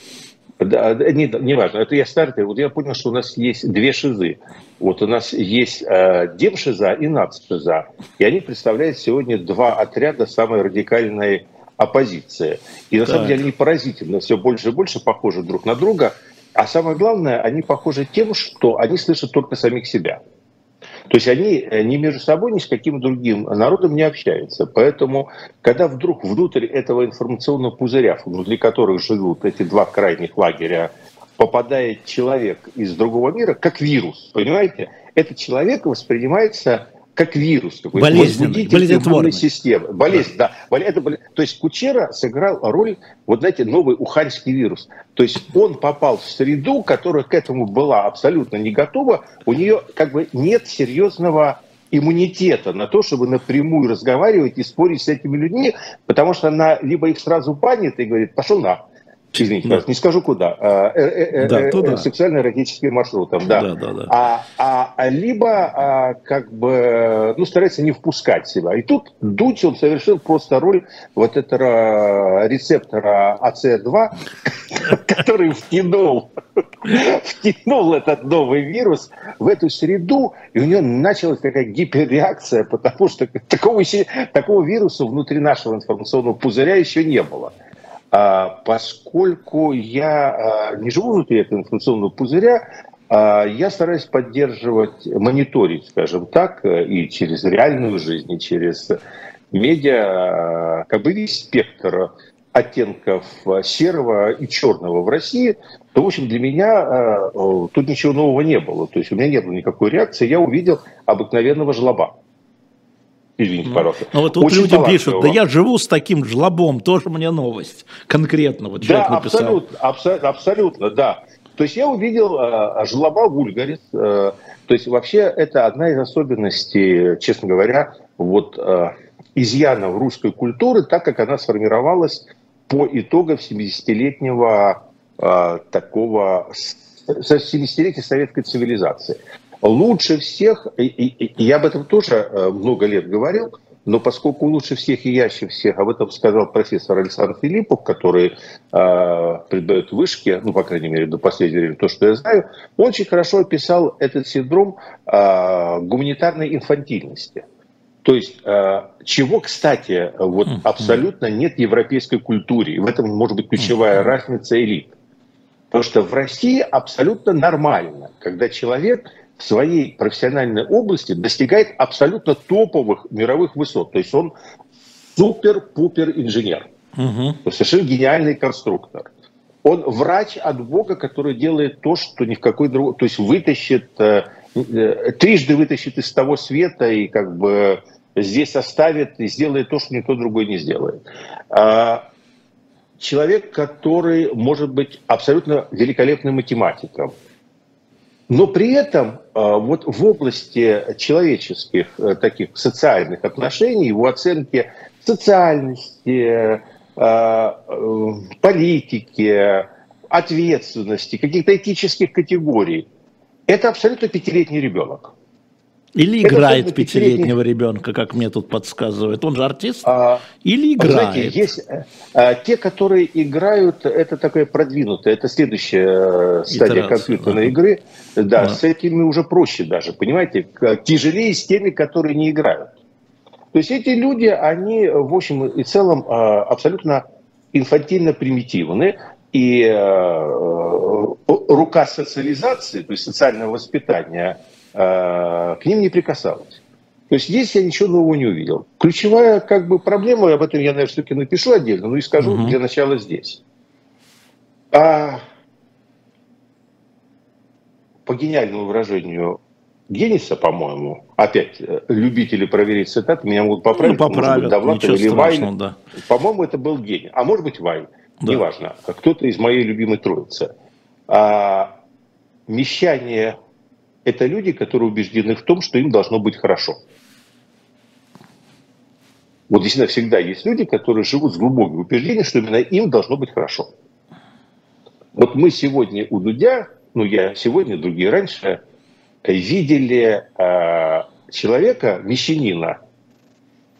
Да, не, не важно, это я старый. Вот я понял, что у нас есть две шизы. Вот у нас есть э, демшиза и нацшиза. И они представляют сегодня два отряда самой радикальной оппозиция. И на так. самом деле они поразительно все больше и больше похожи друг на друга. А самое главное, они похожи тем, что они слышат только самих себя. То есть они э, ни между собой, ни с каким другим народом не общаются. Поэтому, когда вдруг внутрь этого информационного пузыря, внутри которых живут эти два крайних лагеря, попадает человек из другого мира, как вирус, понимаете? Этот человек воспринимается как вирус какой-то. Болезненный, болезнетворный. системы. Болезнь, да. Это, то есть Кучера сыграл роль, вот знаете, новый уханьский вирус. То есть он попал в среду, которая к этому была абсолютно не готова. У нее как бы нет серьезного иммунитета на то, чтобы напрямую разговаривать и спорить с этими людьми, потому что она либо их сразу банит и говорит, пошел на, извините, да. не скажу куда, а, э, э, да, э, туда. сексуально-эротическим маршрутом, да. да, да, да. А, а, а либо а, как бы, ну, старается не впускать себя. И тут Дудь, он совершил просто роль вот этого рецептора АЦ2, [laughs] который втянул, [laughs] втянул этот новый вирус в эту среду, и у него началась такая гиперреакция, потому что такого, такого вируса внутри нашего информационного пузыря еще не было. А, поскольку я а, не живу внутри этого информационного пузыря, а, я стараюсь поддерживать, мониторить, скажем так, и через реальную жизнь, и через медиа, как бы весь спектр оттенков серого и черного в России, то, в общем, для меня тут ничего нового не было. То есть у меня не было никакой реакции. Я увидел обыкновенного жлоба. Извините, пожалуйста. Ну вот тут люди пишут, да я живу с таким жлобом, тоже мне новость. Конкретно вот человек да, написал. Абсолютно, абсолютно, абсолютно, да. То есть я увидел э, жлоба вульгарис. Э, то есть вообще это одна из особенностей, честно говоря, вот э, изъянов русской культуры, так как она сформировалась по итогам 70-летнего э, такого 70-летия советской цивилизации. Лучше всех, и, и, и я об этом тоже э, много лет говорил, но поскольку лучше всех и яще всех, об этом сказал профессор Александр Филиппов, который э, преподает вышки, ну, по крайней мере, до последнего времени, то, что я знаю, он очень хорошо описал этот синдром э, гуманитарной инфантильности. То есть, э, чего, кстати, вот абсолютно нет в европейской культуре. И в этом может быть ключевая разница элит. Потому что в России абсолютно нормально, когда человек в своей профессиональной области достигает абсолютно топовых мировых высот. То есть он супер-пупер инженер. Угу. Совершенно гениальный конструктор. Он врач от Бога, который делает то, что ни в какой другой... То есть вытащит, э, э, трижды вытащит из того света и как бы здесь оставит и сделает то, что никто другой не сделает. А, человек, который может быть абсолютно великолепным математиком, но при этом а, вот в области человеческих э, таких социальных отношений, его оценки социальности, а, э, политики, ответственности, каких-то этических категорий, это абсолютно пятилетний ребенок. Или играет пятилетнего ребенка, как мне тут подсказывает. Он же артист. А, Или играет. Знаете, есть а, те, которые играют, это такое продвинутое, это следующая э, стадия Итерация, компьютерной да. игры. Да, да, с этими уже проще даже, понимаете, тяжелее с теми, которые не играют. То есть эти люди, они в общем и целом а, абсолютно инфантильно примитивны, и рука социализации, то есть социального воспитания – Э, к ним не прикасалась. То есть здесь я ничего нового не увидел. Ключевая как бы проблема, об этом я, наверное, все-таки напишу отдельно, но и скажу угу. для начала здесь. А, по гениальному выражению Генниса, по-моему, опять э, любители проверить цитаты, меня могут поправить, ну, поправят, быть, Довлатов или Вайн. Да. По-моему, это был гений. А может быть, Вайн. Да. Неважно. Кто-то из моей любимой троицы. А, мещане это люди, которые убеждены в том, что им должно быть хорошо. Вот действительно всегда есть люди, которые живут с глубоким убеждением, что именно им должно быть хорошо. Вот мы сегодня у Дудя, ну я сегодня, другие раньше, видели э, человека, мещанина,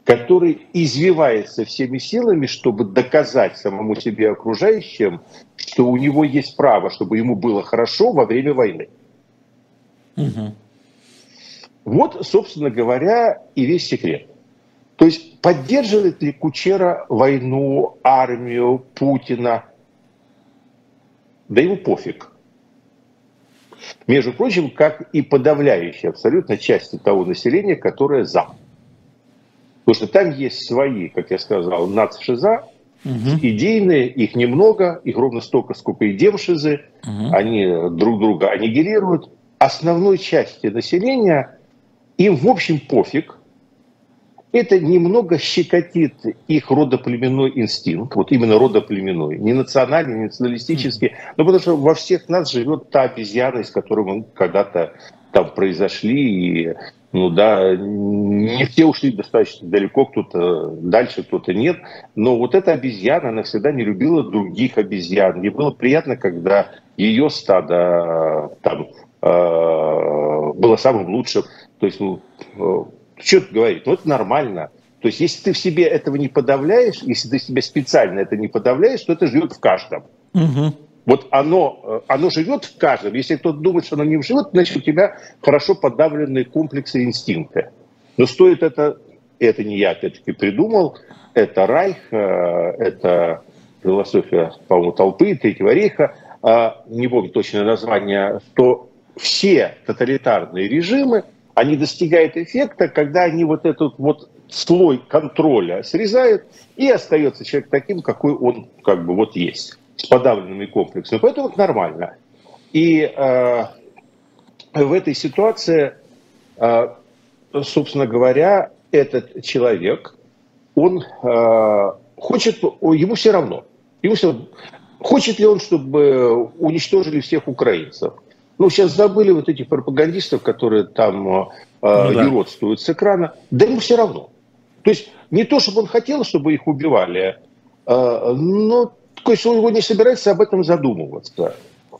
который извивается всеми силами, чтобы доказать самому себе окружающим, что у него есть право, чтобы ему было хорошо во время войны. Угу. Вот, собственно говоря, и весь секрет. То есть поддерживает ли Кучера войну, армию, Путина? Да ему пофиг. Между прочим, как и подавляющая абсолютно части того населения, которое за. Потому что там есть свои, как я сказал, нацшиза, угу. идейные, их немного, их ровно столько, сколько и демшизы. Угу. Они друг друга аннигилируют основной части населения им, в общем, пофиг. Это немного щекотит их родоплеменной инстинкт, вот именно родоплеменной, не национальный, не националистический, но потому что во всех нас живет та обезьяна, из которой мы когда-то там произошли, и ну да, не все ушли достаточно далеко, кто-то дальше, кто-то нет. Но вот эта обезьяна, она всегда не любила других обезьян. Ей было приятно, когда ее стадо там было самым лучшим. То есть, ну, э, что тут говорить? Ну, это нормально. То есть, если ты в себе этого не подавляешь, если ты себя специально это не подавляешь, то это живет в каждом. Угу. Вот оно, э, оно живет в каждом. Если кто-то думает, что оно не живет, значит, у тебя хорошо подавленные комплексы и инстинкты. Но стоит это, это не я опять-таки придумал, это Райх, это философия, по-моему, толпы Третьего рейха, не помню точное название, что все тоталитарные режимы, они достигают эффекта, когда они вот этот вот слой контроля срезает, и остается человек таким, какой он как бы вот есть, с подавленными комплексами. Поэтому это нормально. И э, в этой ситуации, э, собственно говоря, этот человек, он э, хочет, ему все равно. Ему все, хочет ли он, чтобы уничтожили всех украинцев? Ну, сейчас забыли вот этих пропагандистов, которые там э, ну, да. юродствуют с экрана. Да ему все равно. То есть не то, чтобы он хотел, чтобы их убивали, э, но то есть он его не собирается об этом задумываться.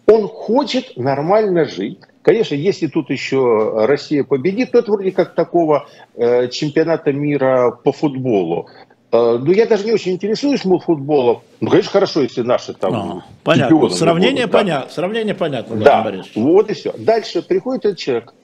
Он хочет нормально жить. Конечно, если тут еще Россия победит, то это вроде как такого э, чемпионата мира по футболу. Э, ну, я даже не очень интересуюсь мол, футболом. Ну, конечно, хорошо, если наши там... А, понятно. Сравнение, будут, понятно. Да. Сравнение понятно. Да, вот и все. Дальше приходит этот человек,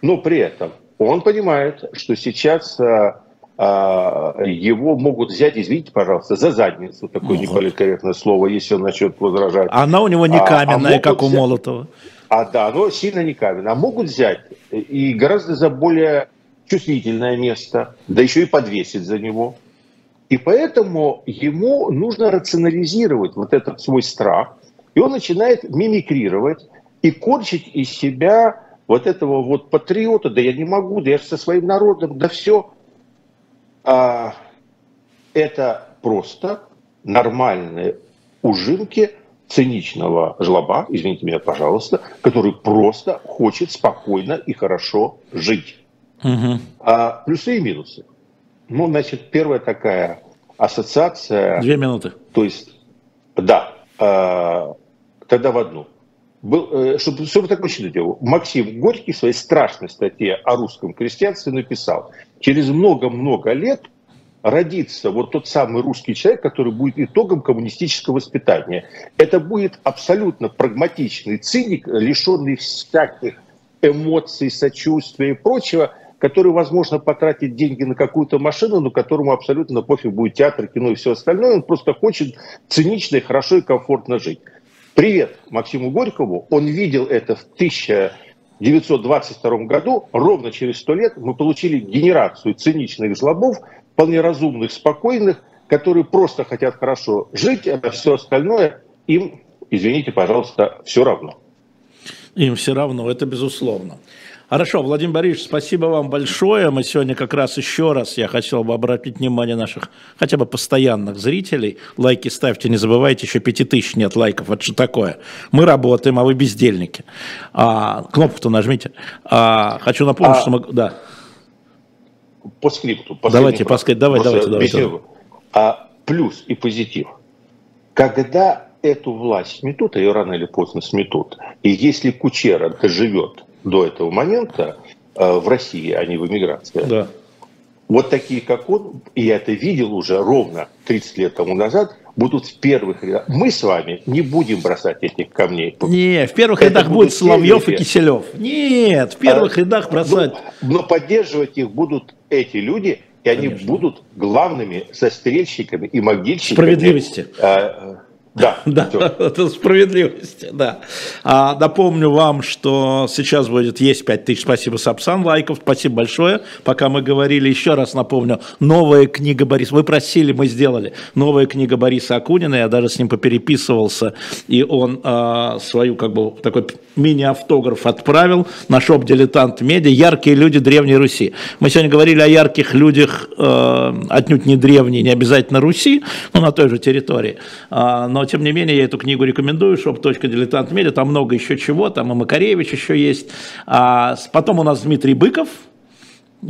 но при этом он понимает, что сейчас а, а, его могут взять, извините, пожалуйста, за задницу, такое ну, неполиткорректное слово, если он начнет возражать. Она у него не каменная, а, а как у Молотова. А да, но сильно не каменная. А могут взять и гораздо за более чувствительное место, да еще и подвесить за него. И поэтому ему нужно рационализировать вот этот свой страх, и он начинает мимикрировать и корчить из себя вот этого вот патриота, да я не могу, да я же со своим народом, да все. А, это просто нормальные ужимки циничного жлоба, извините меня, пожалуйста, который просто хочет спокойно и хорошо жить. Угу. А, плюсы и минусы. Ну, значит, первая такая ассоциация... Две минуты. То есть, да, э, тогда в одну. Был, э, чтобы, чтобы такое что делал, Максим Горький в своей страшной статье о русском крестьянстве написал, через много-много лет родится вот тот самый русский человек, который будет итогом коммунистического воспитания. Это будет абсолютно прагматичный циник, лишенный всяких эмоций, сочувствия и прочего – который, возможно, потратит деньги на какую-то машину, но которому абсолютно пофиг будет театр, кино и все остальное. Он просто хочет цинично и хорошо и комфортно жить. Привет Максиму Горькову. Он видел это в 1922 году. Ровно через сто лет мы получили генерацию циничных жлобов, вполне разумных, спокойных, которые просто хотят хорошо жить, а все остальное им, извините, пожалуйста, все равно. Им все равно, это безусловно. Хорошо, Владимир Борисович, спасибо вам большое. Мы сегодня как раз еще раз, я хотел бы обратить внимание наших хотя бы постоянных зрителей. Лайки ставьте, не забывайте, еще пяти тысяч нет лайков. Это что такое? Мы работаем, а вы бездельники. А, кнопку-то нажмите. А, хочу напомнить, а, что мы... Да. По скрипту. Давайте, по скрипту. Давай, давайте, давайте. А, плюс и позитив. Когда эту власть сметут, а ее рано или поздно сметут, и если Кучера доживет до этого момента э, в России, а не в эмиграции. Да. Вот такие, как он, и я это видел уже ровно 30 лет тому назад, будут в первых рядах. Мы с вами не будем бросать этих камней. Не, в первых это рядах будет Соловьев и Киселев. Нет, в первых а, рядах бросать. Но, но поддерживать их будут эти люди, и Конечно. они будут главными застрельщиками и могильщиками. Справедливости. А, да, [laughs] да это справедливость, да. А, напомню вам, что сейчас будет есть 5000, спасибо, Сапсан, лайков, спасибо большое. Пока мы говорили, еще раз напомню, новая книга Бориса, вы просили, мы сделали, новая книга Бориса Акунина, я даже с ним попереписывался, и он а, свою, как бы, такой мини-автограф отправил. На шоп «Дилетант Медиа» «Яркие люди Древней Руси». Мы сегодня говорили о ярких людях, э, отнюдь не древней, не обязательно Руси, но на той же территории, а, но тем не менее я эту книгу рекомендую, shop.diletant media, там много еще чего, там и Макаревич еще есть. А потом у нас Дмитрий Быков,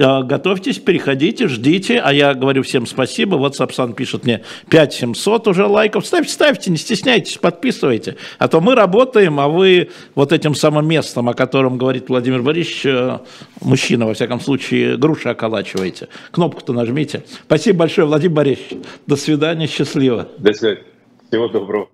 а, Готовьтесь, переходите, ждите. А я говорю всем спасибо. Вот Сапсан пишет мне 5700 уже лайков. Ставьте, ставьте, не стесняйтесь, подписывайте. А то мы работаем, а вы вот этим самым местом, о котором говорит Владимир Борисович, э, мужчина, во всяком случае, груши околачиваете. Кнопку-то нажмите. Спасибо большое, Владимир Борисович. До свидания, счастливо. До свидания. Всего доброго.